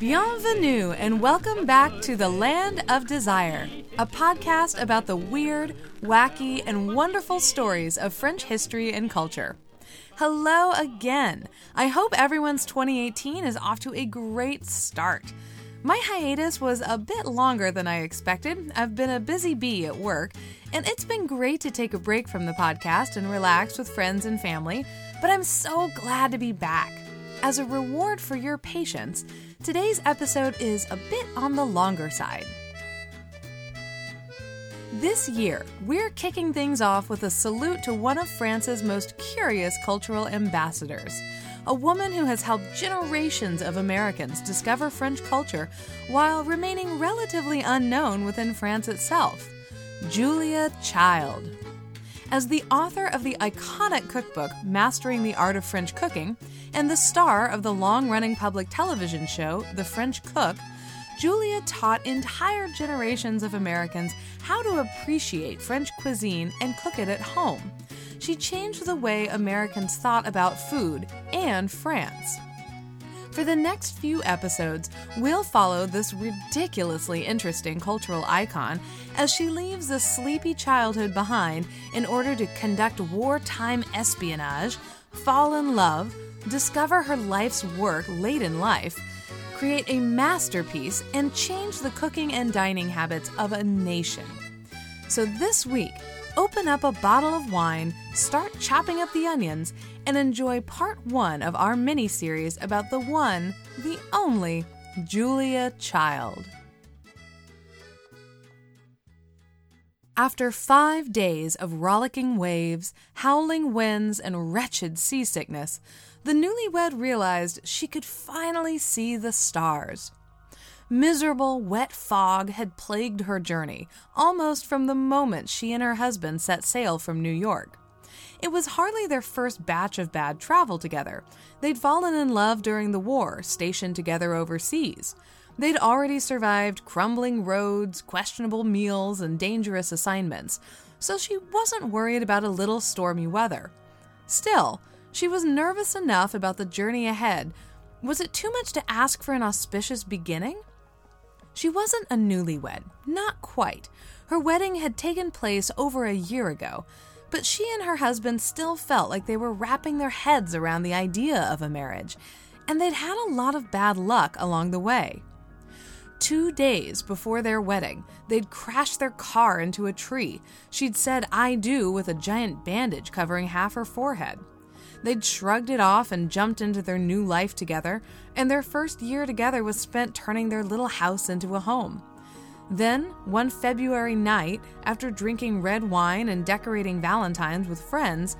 Bienvenue and welcome back to the Land of Desire, a podcast about the weird, wacky, and wonderful stories of French history and culture. Hello again. I hope everyone's 2018 is off to a great start. My hiatus was a bit longer than I expected. I've been a busy bee at work, and it's been great to take a break from the podcast and relax with friends and family, but I'm so glad to be back. As a reward for your patience, today's episode is a bit on the longer side. This year, we're kicking things off with a salute to one of France's most curious cultural ambassadors a woman who has helped generations of Americans discover French culture while remaining relatively unknown within France itself Julia Child. As the author of the iconic cookbook Mastering the Art of French Cooking and the star of the long running public television show The French Cook, Julia taught entire generations of Americans how to appreciate French cuisine and cook it at home she changed the way Americans thought about food and France. For the next few episodes, we'll follow this ridiculously interesting cultural icon as she leaves a sleepy childhood behind in order to conduct wartime espionage, fall in love, discover her life's work late in life, create a masterpiece, and change the cooking and dining habits of a nation. So this week, open up a bottle of wine, start chopping up the onions, and enjoy part one of our mini series about the one, the only Julia Child. After five days of rollicking waves, howling winds, and wretched seasickness, the newlywed realized she could finally see the stars. Miserable, wet fog had plagued her journey, almost from the moment she and her husband set sail from New York. It was hardly their first batch of bad travel together. They'd fallen in love during the war, stationed together overseas. They'd already survived crumbling roads, questionable meals, and dangerous assignments, so she wasn't worried about a little stormy weather. Still, she was nervous enough about the journey ahead. Was it too much to ask for an auspicious beginning? She wasn't a newlywed, not quite. Her wedding had taken place over a year ago, but she and her husband still felt like they were wrapping their heads around the idea of a marriage, and they'd had a lot of bad luck along the way. Two days before their wedding, they'd crashed their car into a tree. She'd said, I do, with a giant bandage covering half her forehead. They'd shrugged it off and jumped into their new life together, and their first year together was spent turning their little house into a home. Then, one February night, after drinking red wine and decorating Valentines with friends,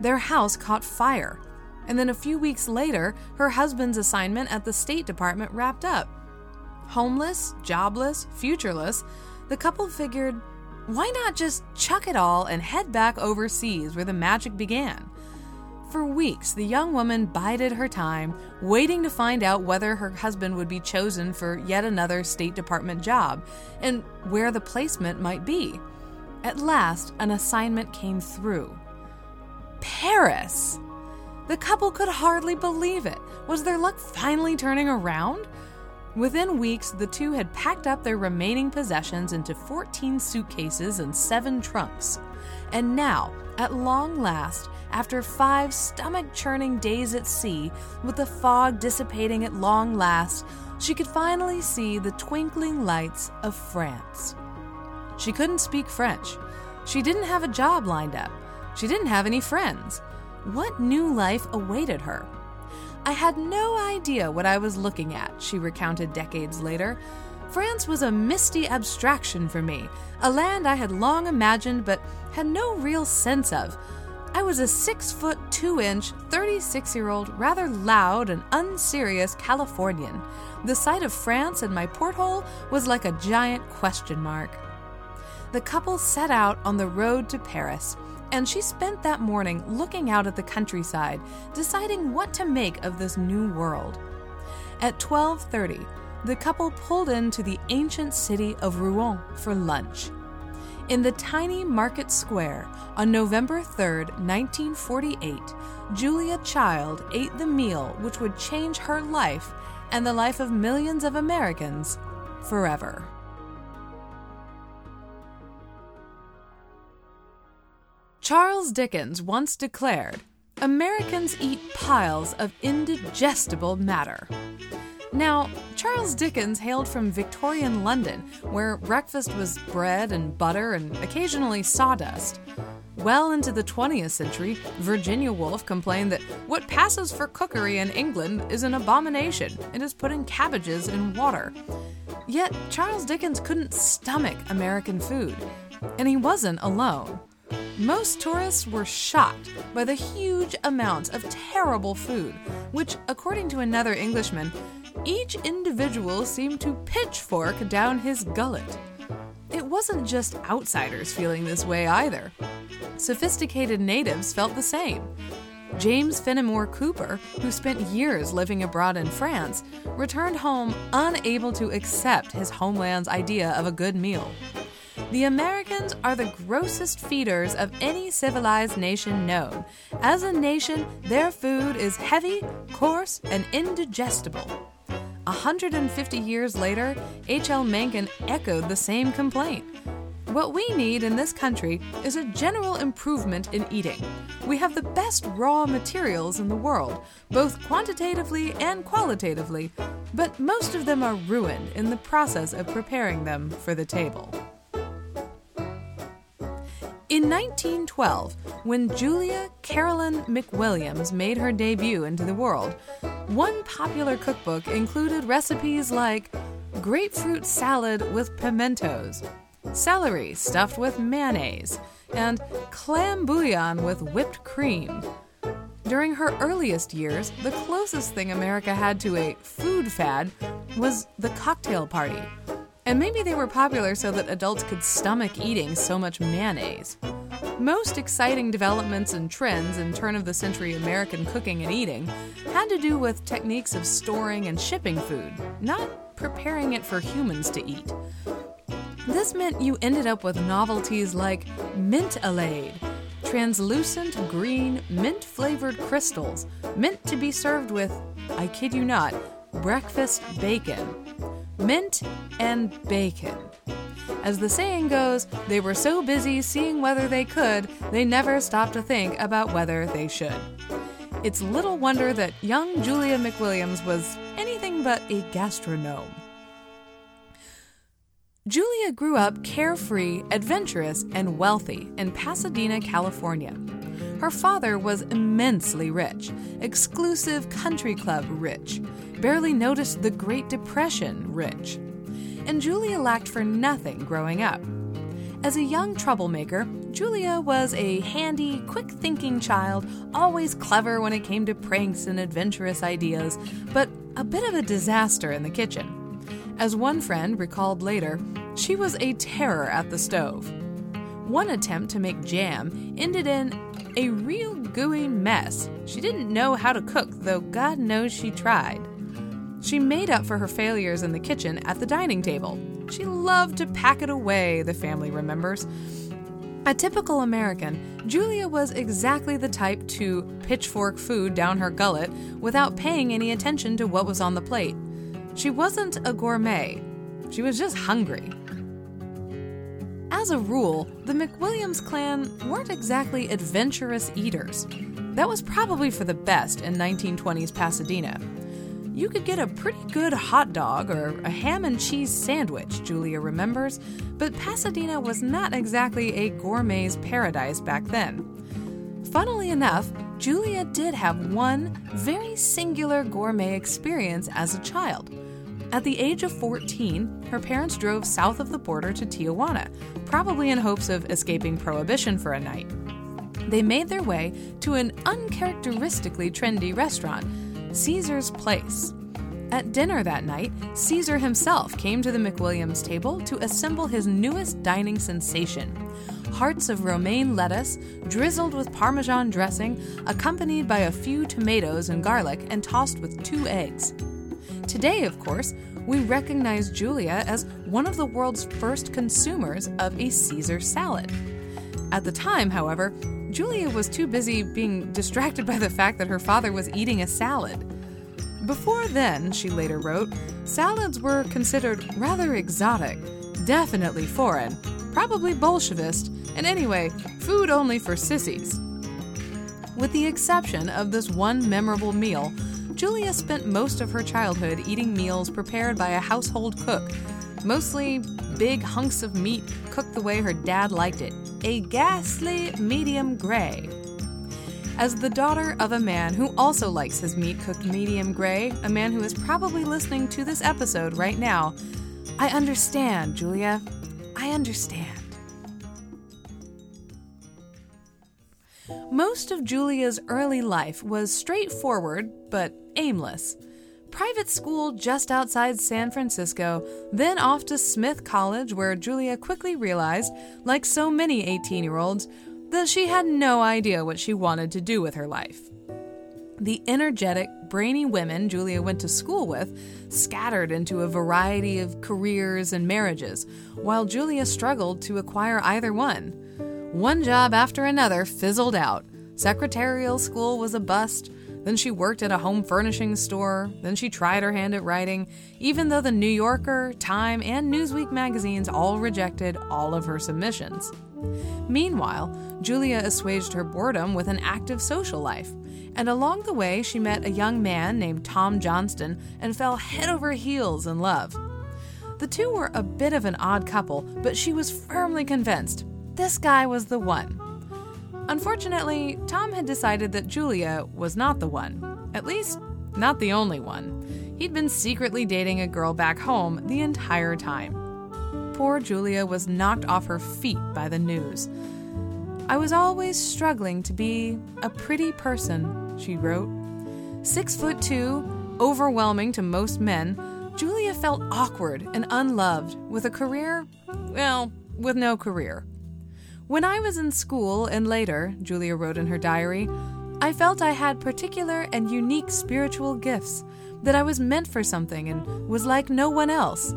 their house caught fire. And then a few weeks later, her husband's assignment at the State Department wrapped up. Homeless, jobless, futureless, the couple figured, why not just chuck it all and head back overseas where the magic began? For weeks, the young woman bided her time, waiting to find out whether her husband would be chosen for yet another State Department job and where the placement might be. At last, an assignment came through Paris! The couple could hardly believe it. Was their luck finally turning around? Within weeks, the two had packed up their remaining possessions into 14 suitcases and seven trunks. And now, at long last, after five stomach churning days at sea, with the fog dissipating at long last, she could finally see the twinkling lights of France. She couldn't speak French. She didn't have a job lined up. She didn't have any friends. What new life awaited her? I had no idea what I was looking at, she recounted decades later. France was a misty abstraction for me, a land I had long imagined but had no real sense of. I was a six foot two inch, 36 year old, rather loud and unserious Californian. The sight of France in my porthole was like a giant question mark. The couple set out on the road to Paris, and she spent that morning looking out at the countryside, deciding what to make of this new world. At 12:30, the couple pulled into the ancient city of Rouen for lunch. In the tiny market square on November 3, 1948, Julia Child ate the meal which would change her life and the life of millions of Americans forever. Charles Dickens once declared Americans eat piles of indigestible matter. Now, Charles Dickens hailed from Victorian London, where breakfast was bread and butter and occasionally sawdust. Well into the 20th century, Virginia Woolf complained that what passes for cookery in England is an abomination and is putting cabbages in water. Yet, Charles Dickens couldn't stomach American food, and he wasn't alone. Most tourists were shocked by the huge amounts of terrible food, which, according to another Englishman, each individual seemed to pitchfork down his gullet. It wasn't just outsiders feeling this way either. Sophisticated natives felt the same. James Fenimore Cooper, who spent years living abroad in France, returned home unable to accept his homeland's idea of a good meal. The Americans are the grossest feeders of any civilized nation known. As a nation, their food is heavy, coarse, and indigestible. 150 years later, H.L. Mencken echoed the same complaint. What we need in this country is a general improvement in eating. We have the best raw materials in the world, both quantitatively and qualitatively, but most of them are ruined in the process of preparing them for the table. In 1912, when Julia Carolyn McWilliams made her debut into the world, one popular cookbook included recipes like grapefruit salad with pimentos, celery stuffed with mayonnaise, and clam bouillon with whipped cream. During her earliest years, the closest thing America had to a food fad was the cocktail party, and maybe they were popular so that adults could stomach eating so much mayonnaise. Most exciting developments and trends in turn of the century American cooking and eating had to do with techniques of storing and shipping food, not preparing it for humans to eat. This meant you ended up with novelties like mint alade, translucent green mint flavored crystals meant to be served with, I kid you not, breakfast bacon mint, and bacon. As the saying goes, they were so busy seeing whether they could, they never stopped to think about whether they should. It's little wonder that young Julia McWilliams was anything but a gastronome. Julia grew up carefree, adventurous, and wealthy in Pasadena, California. Her father was immensely rich, exclusive country club rich, barely noticed the Great Depression rich. And Julia lacked for nothing growing up. As a young troublemaker, Julia was a handy, quick thinking child, always clever when it came to pranks and adventurous ideas, but a bit of a disaster in the kitchen. As one friend recalled later, she was a terror at the stove. One attempt to make jam ended in a real gooey mess. She didn't know how to cook, though God knows she tried. She made up for her failures in the kitchen at the dining table. She loved to pack it away, the family remembers. A typical American, Julia was exactly the type to pitchfork food down her gullet without paying any attention to what was on the plate. She wasn't a gourmet, she was just hungry. As a rule, the McWilliams clan weren't exactly adventurous eaters. That was probably for the best in 1920s Pasadena. You could get a pretty good hot dog or a ham and cheese sandwich, Julia remembers, but Pasadena was not exactly a gourmet's paradise back then. Funnily enough, Julia did have one very singular gourmet experience as a child. At the age of 14, her parents drove south of the border to Tijuana, probably in hopes of escaping prohibition for a night. They made their way to an uncharacteristically trendy restaurant, Caesar's Place. At dinner that night, Caesar himself came to the McWilliams table to assemble his newest dining sensation hearts of romaine lettuce, drizzled with Parmesan dressing, accompanied by a few tomatoes and garlic, and tossed with two eggs. Today, of course, we recognize Julia as one of the world's first consumers of a Caesar salad. At the time, however, Julia was too busy being distracted by the fact that her father was eating a salad. Before then, she later wrote, salads were considered rather exotic, definitely foreign, probably Bolshevist, and anyway, food only for sissies. With the exception of this one memorable meal, Julia spent most of her childhood eating meals prepared by a household cook, mostly big hunks of meat cooked the way her dad liked it a ghastly medium gray. As the daughter of a man who also likes his meat cooked medium gray, a man who is probably listening to this episode right now, I understand, Julia. I understand. Most of Julia's early life was straightforward but aimless. Private school just outside San Francisco, then off to Smith College, where Julia quickly realized, like so many 18 year olds, that she had no idea what she wanted to do with her life. The energetic, brainy women Julia went to school with scattered into a variety of careers and marriages, while Julia struggled to acquire either one. One job after another fizzled out. Secretarial school was a bust. Then she worked at a home furnishing store. Then she tried her hand at writing, even though the New Yorker, Time, and Newsweek magazines all rejected all of her submissions. Meanwhile, Julia assuaged her boredom with an active social life, and along the way she met a young man named Tom Johnston and fell head over heels in love. The two were a bit of an odd couple, but she was firmly convinced this guy was the one. Unfortunately, Tom had decided that Julia was not the one. At least, not the only one. He'd been secretly dating a girl back home the entire time. Poor Julia was knocked off her feet by the news. I was always struggling to be a pretty person, she wrote. Six foot two, overwhelming to most men, Julia felt awkward and unloved with a career, well, with no career. When I was in school and later, Julia wrote in her diary, I felt I had particular and unique spiritual gifts, that I was meant for something and was like no one else.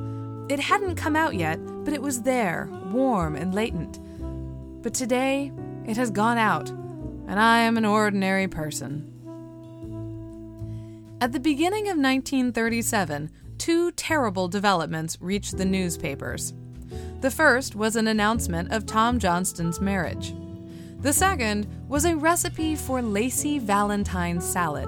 It hadn't come out yet, but it was there, warm and latent. But today, it has gone out, and I am an ordinary person. At the beginning of 1937, two terrible developments reached the newspapers. The first was an announcement of Tom Johnston's marriage. The second was a recipe for lacy Valentine salad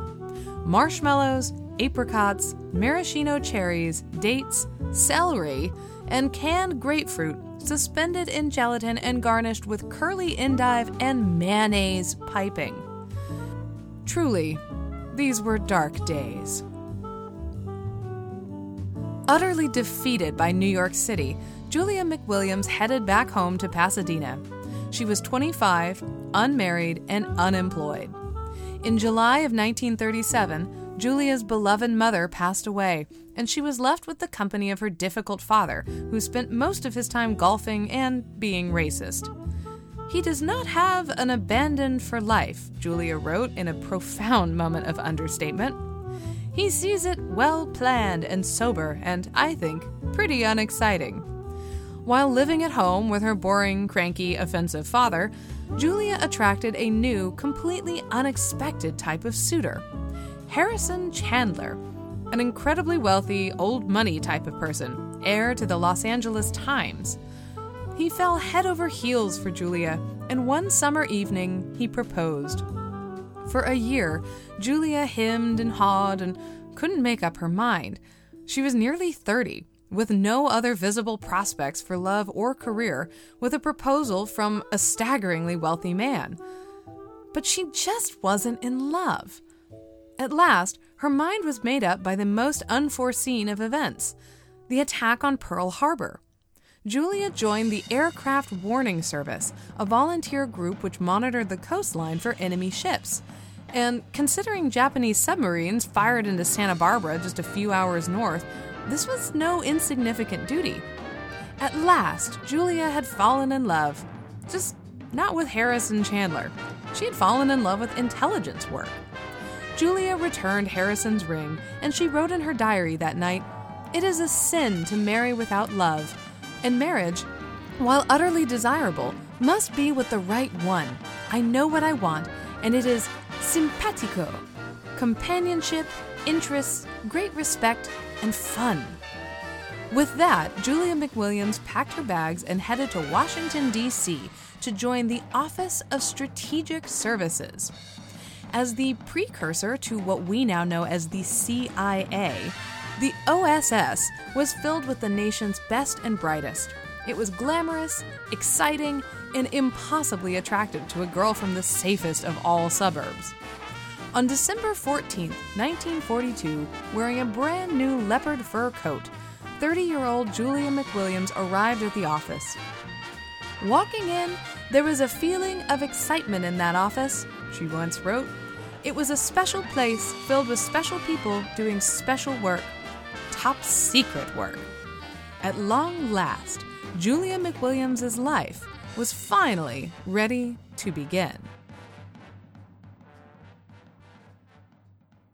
marshmallows, apricots, maraschino cherries, dates, celery, and canned grapefruit suspended in gelatin and garnished with curly endive and mayonnaise piping. Truly, these were dark days. Utterly defeated by New York City, Julia McWilliams headed back home to Pasadena. She was 25, unmarried, and unemployed. In July of 1937, Julia's beloved mother passed away, and she was left with the company of her difficult father, who spent most of his time golfing and being racist. He does not have an abandon for life, Julia wrote in a profound moment of understatement. He sees it well planned and sober, and I think pretty unexciting. While living at home with her boring, cranky, offensive father, Julia attracted a new, completely unexpected type of suitor Harrison Chandler, an incredibly wealthy, old money type of person, heir to the Los Angeles Times. He fell head over heels for Julia, and one summer evening he proposed. For a year, Julia hemmed and hawed and couldn't make up her mind. She was nearly 30 with no other visible prospects for love or career, with a proposal from a staggeringly wealthy man. But she just wasn't in love. At last, her mind was made up by the most unforeseen of events the attack on Pearl Harbor. Julia joined the Aircraft Warning Service, a volunteer group which monitored the coastline for enemy ships. And considering Japanese submarines fired into Santa Barbara just a few hours north this was no insignificant duty. At last, Julia had fallen in love. Just not with Harrison Chandler. She had fallen in love with intelligence work. Julia returned Harrison's ring, and she wrote in her diary that night It is a sin to marry without love, and marriage, while utterly desirable, must be with the right one. I know what I want, and it is simpatico companionship, interests, great respect, and fun. With that, Julia McWilliams packed her bags and headed to Washington, D.C. to join the Office of Strategic Services. As the precursor to what we now know as the CIA, the OSS was filled with the nation's best and brightest. It was glamorous, exciting, and impossibly attractive to a girl from the safest of all suburbs. On December 14, 1942, wearing a brand new leopard fur coat, 30 year old Julia McWilliams arrived at the office. Walking in, there was a feeling of excitement in that office, she once wrote. It was a special place filled with special people doing special work, top secret work. At long last, Julia McWilliams' life was finally ready to begin.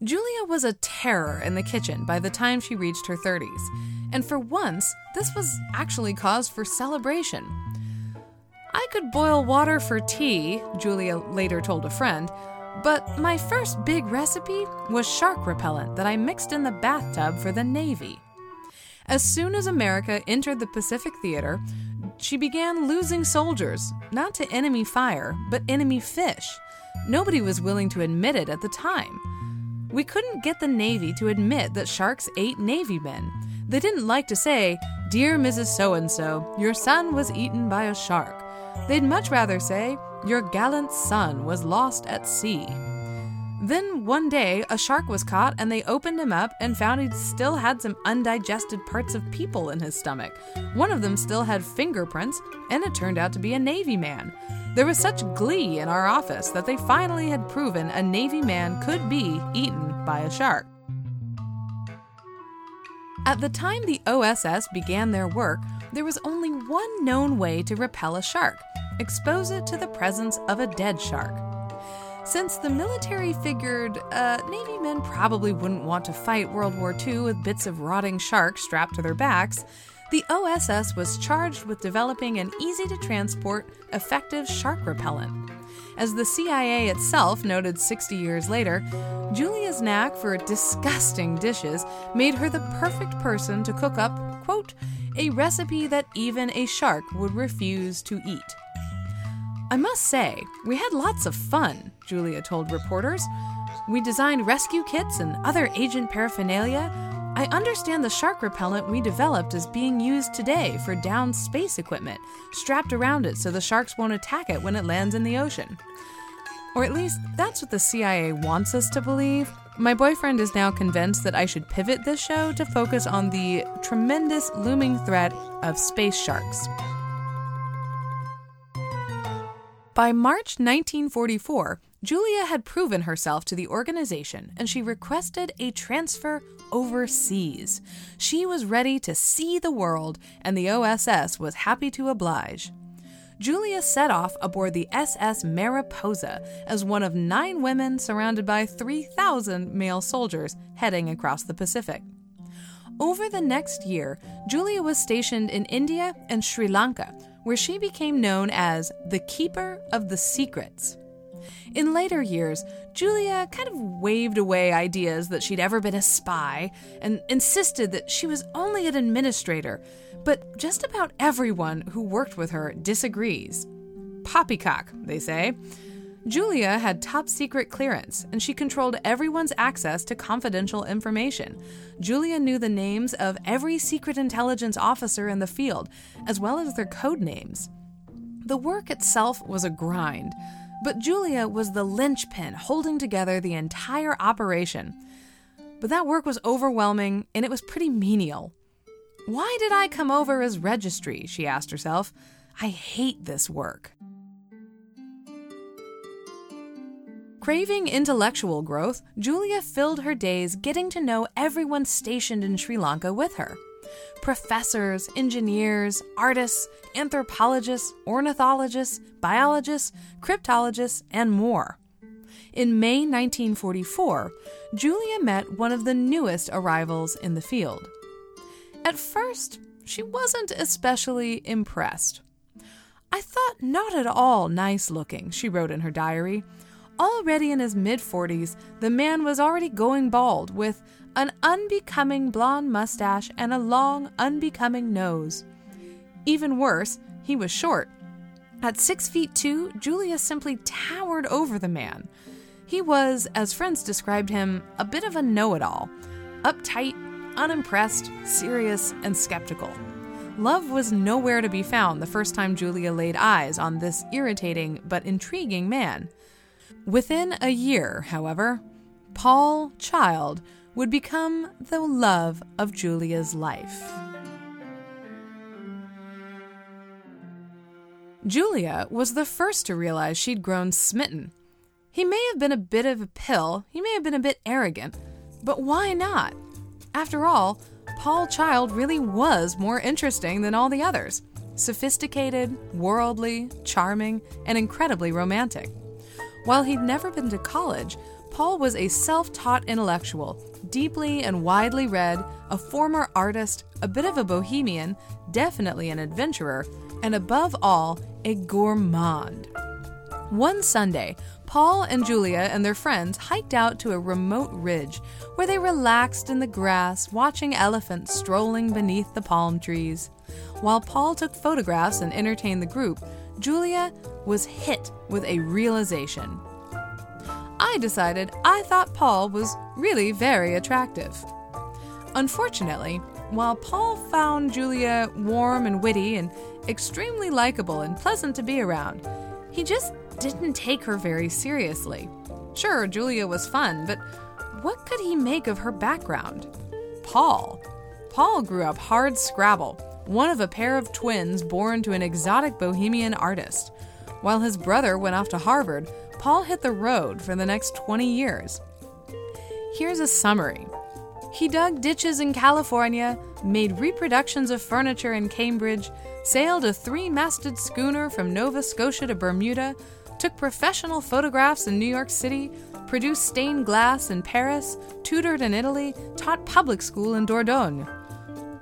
Julia was a terror in the kitchen by the time she reached her 30s, and for once, this was actually cause for celebration. I could boil water for tea, Julia later told a friend, but my first big recipe was shark repellent that I mixed in the bathtub for the Navy. As soon as America entered the Pacific Theater, she began losing soldiers, not to enemy fire, but enemy fish. Nobody was willing to admit it at the time. We couldn't get the Navy to admit that sharks ate Navy men. They didn't like to say, Dear Mrs. So and so, your son was eaten by a shark. They'd much rather say, Your gallant son was lost at sea. Then one day, a shark was caught, and they opened him up and found he still had some undigested parts of people in his stomach. One of them still had fingerprints, and it turned out to be a Navy man. There was such glee in our office that they finally had proven a Navy man could be eaten by a shark. At the time the OSS began their work, there was only one known way to repel a shark expose it to the presence of a dead shark. Since the military figured uh, Navy men probably wouldn't want to fight World War II with bits of rotting shark strapped to their backs, the OSS was charged with developing an easy to transport, effective shark repellent. As the CIA itself noted 60 years later, Julia's knack for disgusting dishes made her the perfect person to cook up, quote, a recipe that even a shark would refuse to eat. I must say, we had lots of fun, Julia told reporters. We designed rescue kits and other agent paraphernalia I understand the shark repellent we developed is being used today for downed space equipment, strapped around it so the sharks won't attack it when it lands in the ocean. Or at least, that's what the CIA wants us to believe. My boyfriend is now convinced that I should pivot this show to focus on the tremendous looming threat of space sharks. By March 1944, Julia had proven herself to the organization and she requested a transfer overseas. She was ready to see the world, and the OSS was happy to oblige. Julia set off aboard the SS Mariposa as one of nine women surrounded by 3,000 male soldiers heading across the Pacific. Over the next year, Julia was stationed in India and Sri Lanka, where she became known as the Keeper of the Secrets. In later years, Julia kind of waved away ideas that she'd ever been a spy and insisted that she was only an administrator, but just about everyone who worked with her disagrees. Poppycock, they say. Julia had top secret clearance, and she controlled everyone's access to confidential information. Julia knew the names of every secret intelligence officer in the field, as well as their code names. The work itself was a grind. But Julia was the linchpin holding together the entire operation. But that work was overwhelming and it was pretty menial. Why did I come over as registry? she asked herself. I hate this work. Craving intellectual growth, Julia filled her days getting to know everyone stationed in Sri Lanka with her professors, engineers, artists, anthropologists, ornithologists, biologists, cryptologists, and more. in May 1944, Julia met one of the newest arrivals in the field. At first, she wasn't especially impressed. I thought not at all nice looking, she wrote in her diary. Already in his mid 40s, the man was already going bald with an unbecoming blonde mustache and a long, unbecoming nose. Even worse, he was short. At six feet two, Julia simply towered over the man. He was, as friends described him, a bit of a know it all uptight, unimpressed, serious, and skeptical. Love was nowhere to be found the first time Julia laid eyes on this irritating but intriguing man. Within a year, however, Paul Child would become the love of Julia's life. Julia was the first to realize she'd grown smitten. He may have been a bit of a pill, he may have been a bit arrogant, but why not? After all, Paul Child really was more interesting than all the others sophisticated, worldly, charming, and incredibly romantic. While he'd never been to college, Paul was a self taught intellectual, deeply and widely read, a former artist, a bit of a bohemian, definitely an adventurer, and above all, a gourmand. One Sunday, Paul and Julia and their friends hiked out to a remote ridge where they relaxed in the grass, watching elephants strolling beneath the palm trees. While Paul took photographs and entertained the group, Julia was hit with a realization. I decided I thought Paul was really very attractive. Unfortunately, while Paul found Julia warm and witty and extremely likable and pleasant to be around, he just didn't take her very seriously. Sure, Julia was fun, but what could he make of her background? Paul. Paul grew up hard scrabble, one of a pair of twins born to an exotic bohemian artist. While his brother went off to Harvard, Paul hit the road for the next 20 years. Here's a summary. He dug ditches in California, made reproductions of furniture in Cambridge, sailed a three masted schooner from Nova Scotia to Bermuda, took professional photographs in New York City, produced stained glass in Paris, tutored in Italy, taught public school in Dordogne.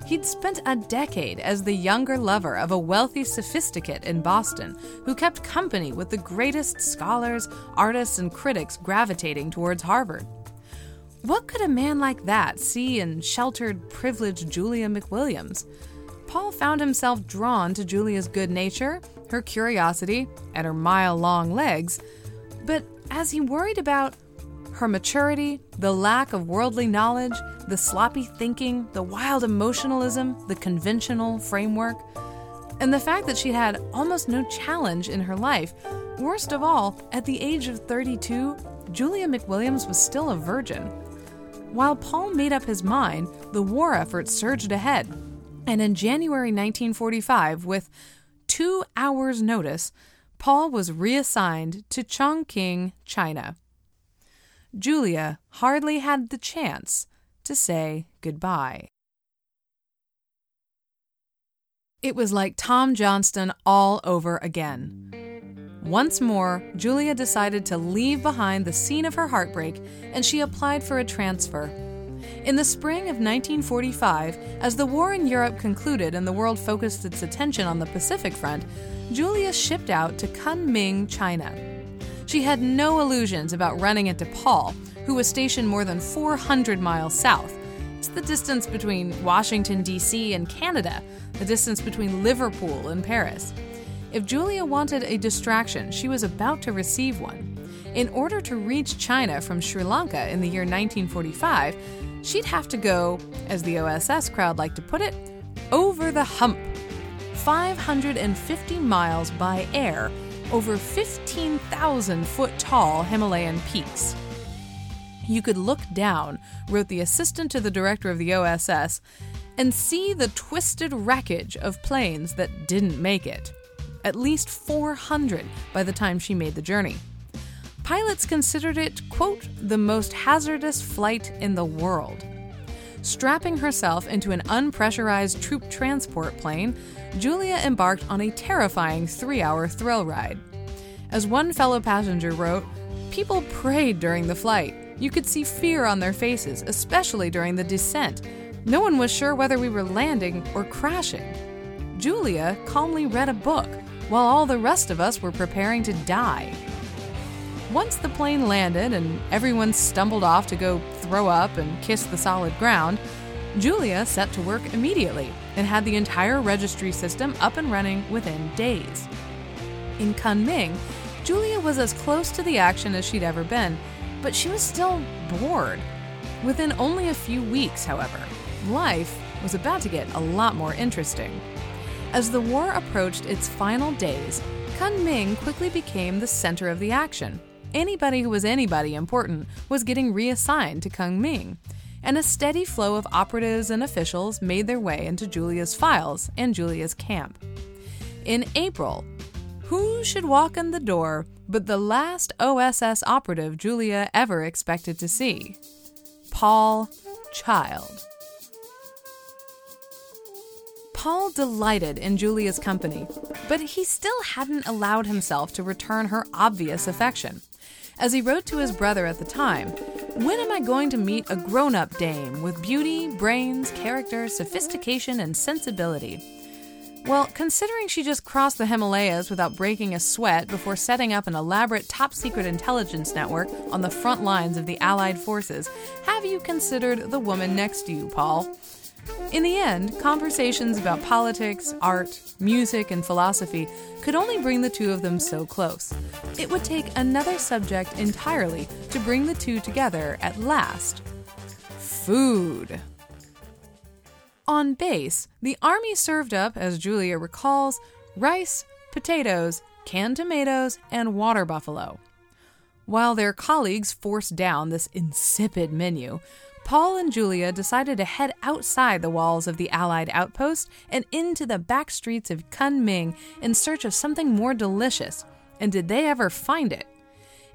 He'd spent a decade as the younger lover of a wealthy sophisticate in Boston who kept company with the greatest scholars, artists, and critics gravitating towards Harvard. What could a man like that see in sheltered, privileged Julia McWilliams? Paul found himself drawn to Julia's good nature her curiosity, and her mile long legs, but as he worried about her maturity, the lack of worldly knowledge, the sloppy thinking, the wild emotionalism, the conventional framework, and the fact that she had almost no challenge in her life, worst of all, at the age of 32, Julia McWilliams was still a virgin. While Paul made up his mind, the war effort surged ahead. And in January 1945, with two hours' notice, Paul was reassigned to Chongqing, China. Julia hardly had the chance to say goodbye. It was like Tom Johnston all over again. Once more, Julia decided to leave behind the scene of her heartbreak and she applied for a transfer. In the spring of 1945, as the war in Europe concluded and the world focused its attention on the Pacific Front, Julia shipped out to Kunming, China. She had no illusions about running into Paul, who was stationed more than 400 miles south. It's the distance between Washington, D.C. and Canada, the distance between Liverpool and Paris. If Julia wanted a distraction, she was about to receive one. In order to reach China from Sri Lanka in the year 1945, she'd have to go, as the OSS crowd liked to put it, over the hump. 550 miles by air over 15,000 foot tall Himalayan peaks. You could look down, wrote the assistant to the director of the OSS, and see the twisted wreckage of planes that didn't make it. At least 400 by the time she made the journey pilots considered it, quote, the most hazardous flight in the world. Strapping herself into an unpressurized troop transport plane, Julia embarked on a terrifying three hour thrill ride. As one fellow passenger wrote, People prayed during the flight. You could see fear on their faces, especially during the descent. No one was sure whether we were landing or crashing. Julia calmly read a book, while all the rest of us were preparing to die. Once the plane landed and everyone stumbled off to go throw up and kiss the solid ground, Julia set to work immediately and had the entire registry system up and running within days. In Kunming, Julia was as close to the action as she'd ever been, but she was still bored. Within only a few weeks, however, life was about to get a lot more interesting. As the war approached its final days, Kunming quickly became the center of the action. Anybody who was anybody important was getting reassigned to Kunming, and a steady flow of operatives and officials made their way into Julia's files and Julia's camp. In April, who should walk in the door but the last OSS operative Julia ever expected to see? Paul Child. Paul delighted in Julia's company, but he still hadn't allowed himself to return her obvious affection. As he wrote to his brother at the time, when am I going to meet a grown up dame with beauty, brains, character, sophistication, and sensibility? Well, considering she just crossed the Himalayas without breaking a sweat before setting up an elaborate top secret intelligence network on the front lines of the Allied forces, have you considered the woman next to you, Paul? In the end, conversations about politics, art, music, and philosophy could only bring the two of them so close. It would take another subject entirely to bring the two together at last food. On base, the Army served up, as Julia recalls, rice, potatoes, canned tomatoes, and water buffalo. While their colleagues forced down this insipid menu, Paul and Julia decided to head outside the walls of the Allied outpost and into the back streets of Kunming in search of something more delicious. And did they ever find it?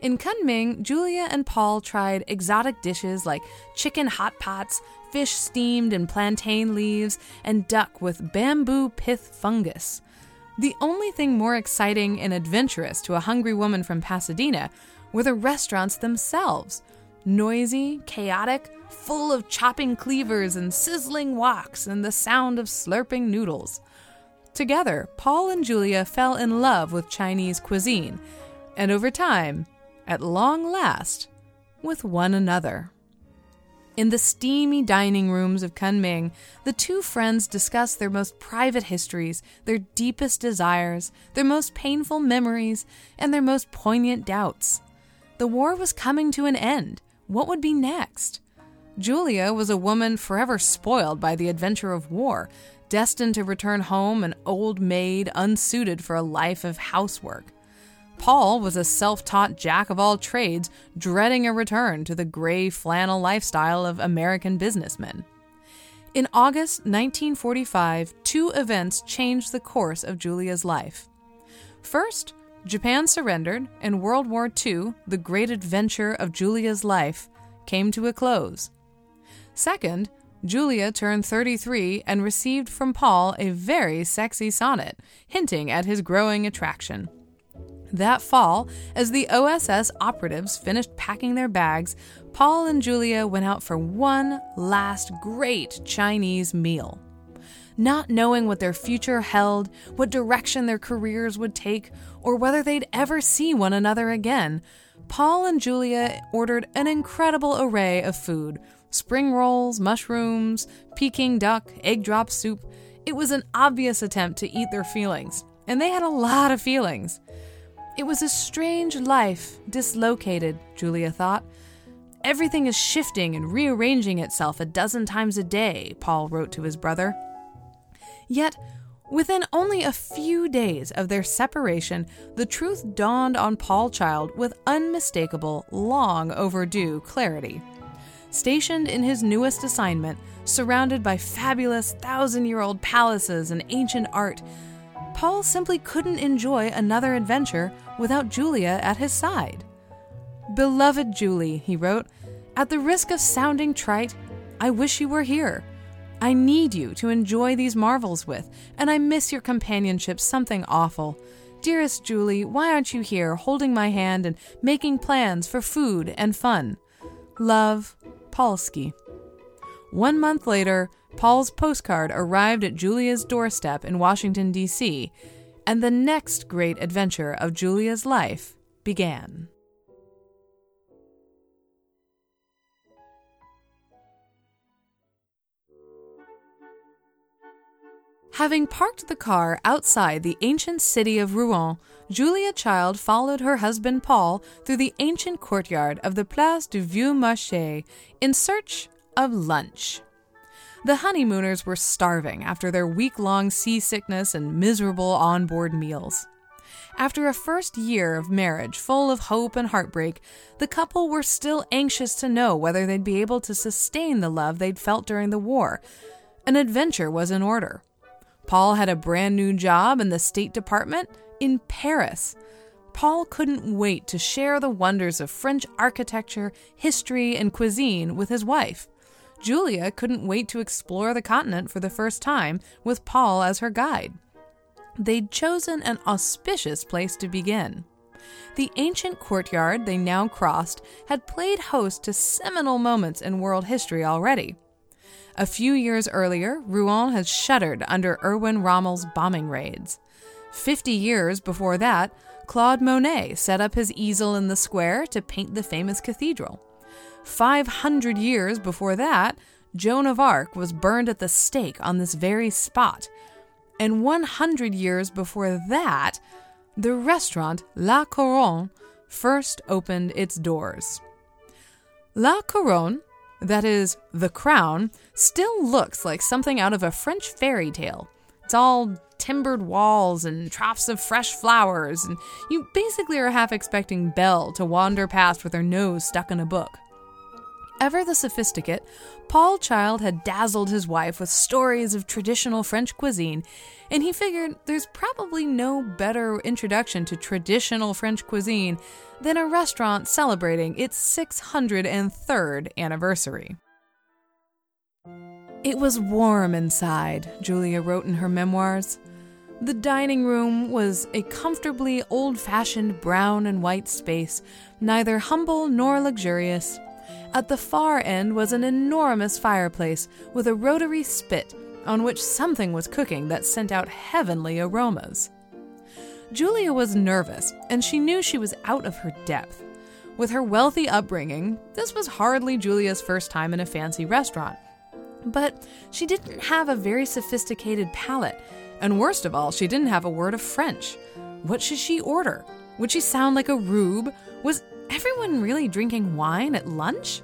In Kunming, Julia and Paul tried exotic dishes like chicken hot pots, fish steamed in plantain leaves, and duck with bamboo pith fungus. The only thing more exciting and adventurous to a hungry woman from Pasadena were the restaurants themselves noisy, chaotic, full of chopping cleavers and sizzling woks and the sound of slurping noodles. Together, Paul and Julia fell in love with Chinese cuisine, and over time, at long last, with one another. In the steamy dining rooms of Kunming, the two friends discuss their most private histories, their deepest desires, their most painful memories, and their most poignant doubts. The war was coming to an end. What would be next? Julia was a woman forever spoiled by the adventure of war, destined to return home an old maid unsuited for a life of housework. Paul was a self taught jack of all trades, dreading a return to the gray flannel lifestyle of American businessmen. In August 1945, two events changed the course of Julia's life. First, Japan surrendered, and World War II, the great adventure of Julia's life, came to a close. Second, Julia turned 33 and received from Paul a very sexy sonnet, hinting at his growing attraction. That fall, as the OSS operatives finished packing their bags, Paul and Julia went out for one last great Chinese meal not knowing what their future held, what direction their careers would take, or whether they'd ever see one another again, Paul and Julia ordered an incredible array of food spring rolls, mushrooms, Peking duck, egg drop soup. It was an obvious attempt to eat their feelings, and they had a lot of feelings. It was a strange life, dislocated, Julia thought. Everything is shifting and rearranging itself a dozen times a day, Paul wrote to his brother. Yet, within only a few days of their separation, the truth dawned on Paul Child with unmistakable, long overdue clarity. Stationed in his newest assignment, surrounded by fabulous thousand year old palaces and ancient art, Paul simply couldn't enjoy another adventure without Julia at his side. Beloved Julie, he wrote, at the risk of sounding trite, I wish you were here. I need you to enjoy these marvels with, and I miss your companionship something awful. Dearest Julie, why aren't you here holding my hand and making plans for food and fun? Love, Polsky. One month later, Paul's postcard arrived at Julia's doorstep in Washington, D.C., and the next great adventure of Julia's life began. Having parked the car outside the ancient city of Rouen, Julia Child followed her husband Paul through the ancient courtyard of the Place du Vieux Marché in search of lunch. The honeymooners were starving after their week long seasickness and miserable onboard meals. After a first year of marriage full of hope and heartbreak, the couple were still anxious to know whether they'd be able to sustain the love they'd felt during the war. An adventure was in order. Paul had a brand new job in the State Department in Paris. Paul couldn't wait to share the wonders of French architecture, history, and cuisine with his wife. Julia couldn't wait to explore the continent for the first time with Paul as her guide. They'd chosen an auspicious place to begin. The ancient courtyard they now crossed had played host to seminal moments in world history already. A few years earlier, Rouen had shuddered under Erwin Rommel's bombing raids. Fifty years before that, Claude Monet set up his easel in the square to paint the famous cathedral. Five hundred years before that, Joan of Arc was burned at the stake on this very spot. And 100 years before that, the restaurant La Couronne first opened its doors. La Couronne that is, the crown, still looks like something out of a French fairy tale. It's all timbered walls and troughs of fresh flowers, and you basically are half expecting Belle to wander past with her nose stuck in a book. Ever the sophisticate, Paul Child had dazzled his wife with stories of traditional French cuisine, and he figured there's probably no better introduction to traditional French cuisine than a restaurant celebrating its 603rd anniversary. It was warm inside, Julia wrote in her memoirs. The dining room was a comfortably old fashioned brown and white space, neither humble nor luxurious. At the far end was an enormous fireplace with a rotary spit on which something was cooking that sent out heavenly aromas. Julia was nervous, and she knew she was out of her depth. With her wealthy upbringing, this was hardly Julia's first time in a fancy restaurant. But she didn't have a very sophisticated palate, and worst of all, she didn't have a word of French. What should she order? Would she sound like a rube? Was everyone really drinking wine at lunch?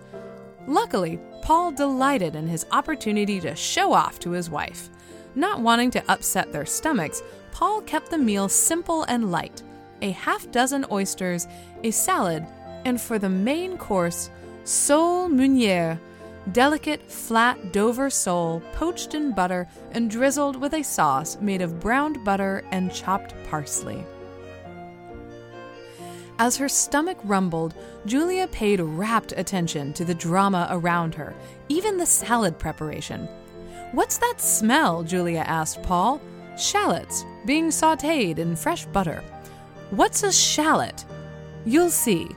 Luckily, Paul delighted in his opportunity to show off to his wife. Not wanting to upset their stomachs, Paul kept the meal simple and light a half dozen oysters, a salad, and for the main course, sole meunière, delicate, flat Dover sole poached in butter and drizzled with a sauce made of browned butter and chopped parsley. As her stomach rumbled, Julia paid rapt attention to the drama around her, even the salad preparation. What's that smell? Julia asked Paul. Shallots being sauteed in fresh butter. What's a shallot? You'll see.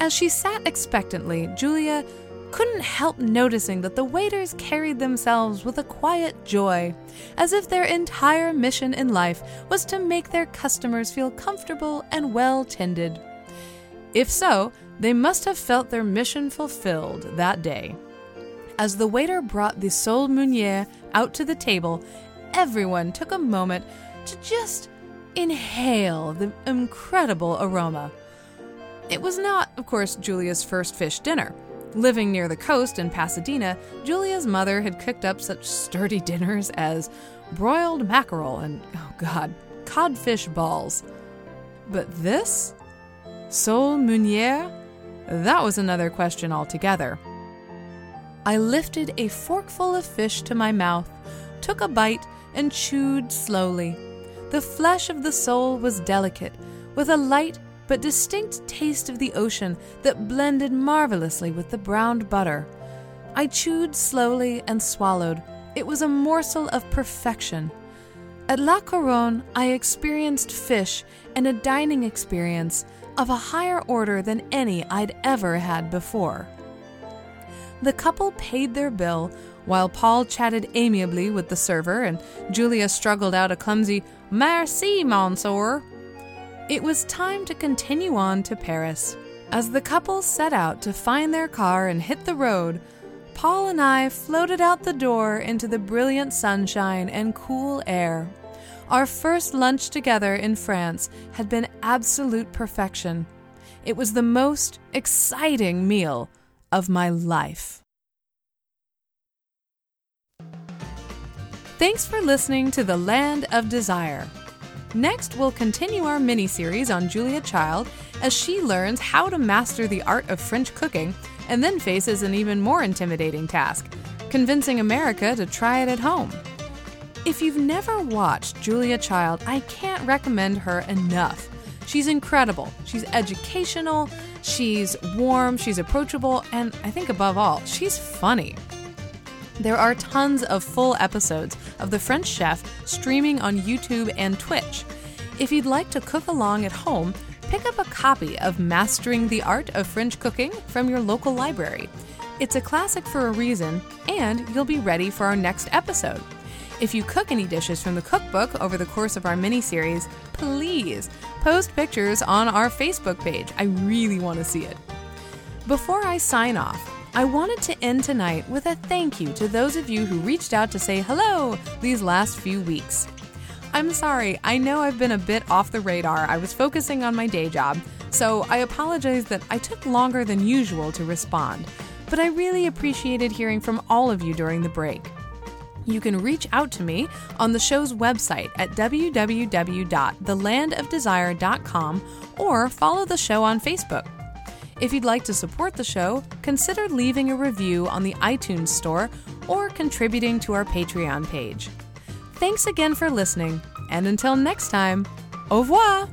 As she sat expectantly, Julia couldn't help noticing that the waiters carried themselves with a quiet joy, as if their entire mission in life was to make their customers feel comfortable and well tended. If so, they must have felt their mission fulfilled that day. As the waiter brought the sole meunière out to the table, everyone took a moment to just inhale the incredible aroma. It was not, of course, Julia's first fish dinner. Living near the coast in Pasadena, Julia's mother had cooked up such sturdy dinners as broiled mackerel and, oh god, codfish balls. But this? Sole meunière? That was another question altogether. I lifted a forkful of fish to my mouth, took a bite, and chewed slowly. The flesh of the sole was delicate, with a light but distinct taste of the ocean that blended marvelously with the browned butter. I chewed slowly and swallowed. It was a morsel of perfection. At La Couronne, I experienced fish and a dining experience of a higher order than any I'd ever had before. The couple paid their bill while Paul chatted amiably with the server and Julia struggled out a clumsy Merci, monsieur. It was time to continue on to Paris. As the couple set out to find their car and hit the road, Paul and I floated out the door into the brilliant sunshine and cool air. Our first lunch together in France had been absolute perfection. It was the most exciting meal of my life. Thanks for listening to The Land of Desire. Next, we'll continue our mini series on Julia Child as she learns how to master the art of French cooking and then faces an even more intimidating task convincing America to try it at home. If you've never watched Julia Child, I can't recommend her enough. She's incredible. She's educational, she's warm, she's approachable, and I think above all, she's funny. There are tons of full episodes of The French Chef streaming on YouTube and Twitch. If you'd like to cook along at home, pick up a copy of Mastering the Art of French Cooking from your local library. It's a classic for a reason, and you'll be ready for our next episode. If you cook any dishes from the cookbook over the course of our mini series, please post pictures on our Facebook page. I really want to see it. Before I sign off, I wanted to end tonight with a thank you to those of you who reached out to say hello these last few weeks. I'm sorry, I know I've been a bit off the radar. I was focusing on my day job, so I apologize that I took longer than usual to respond. But I really appreciated hearing from all of you during the break. You can reach out to me on the show's website at www.thelandofdesire.com or follow the show on Facebook. If you'd like to support the show, consider leaving a review on the iTunes Store or contributing to our Patreon page. Thanks again for listening, and until next time, au revoir!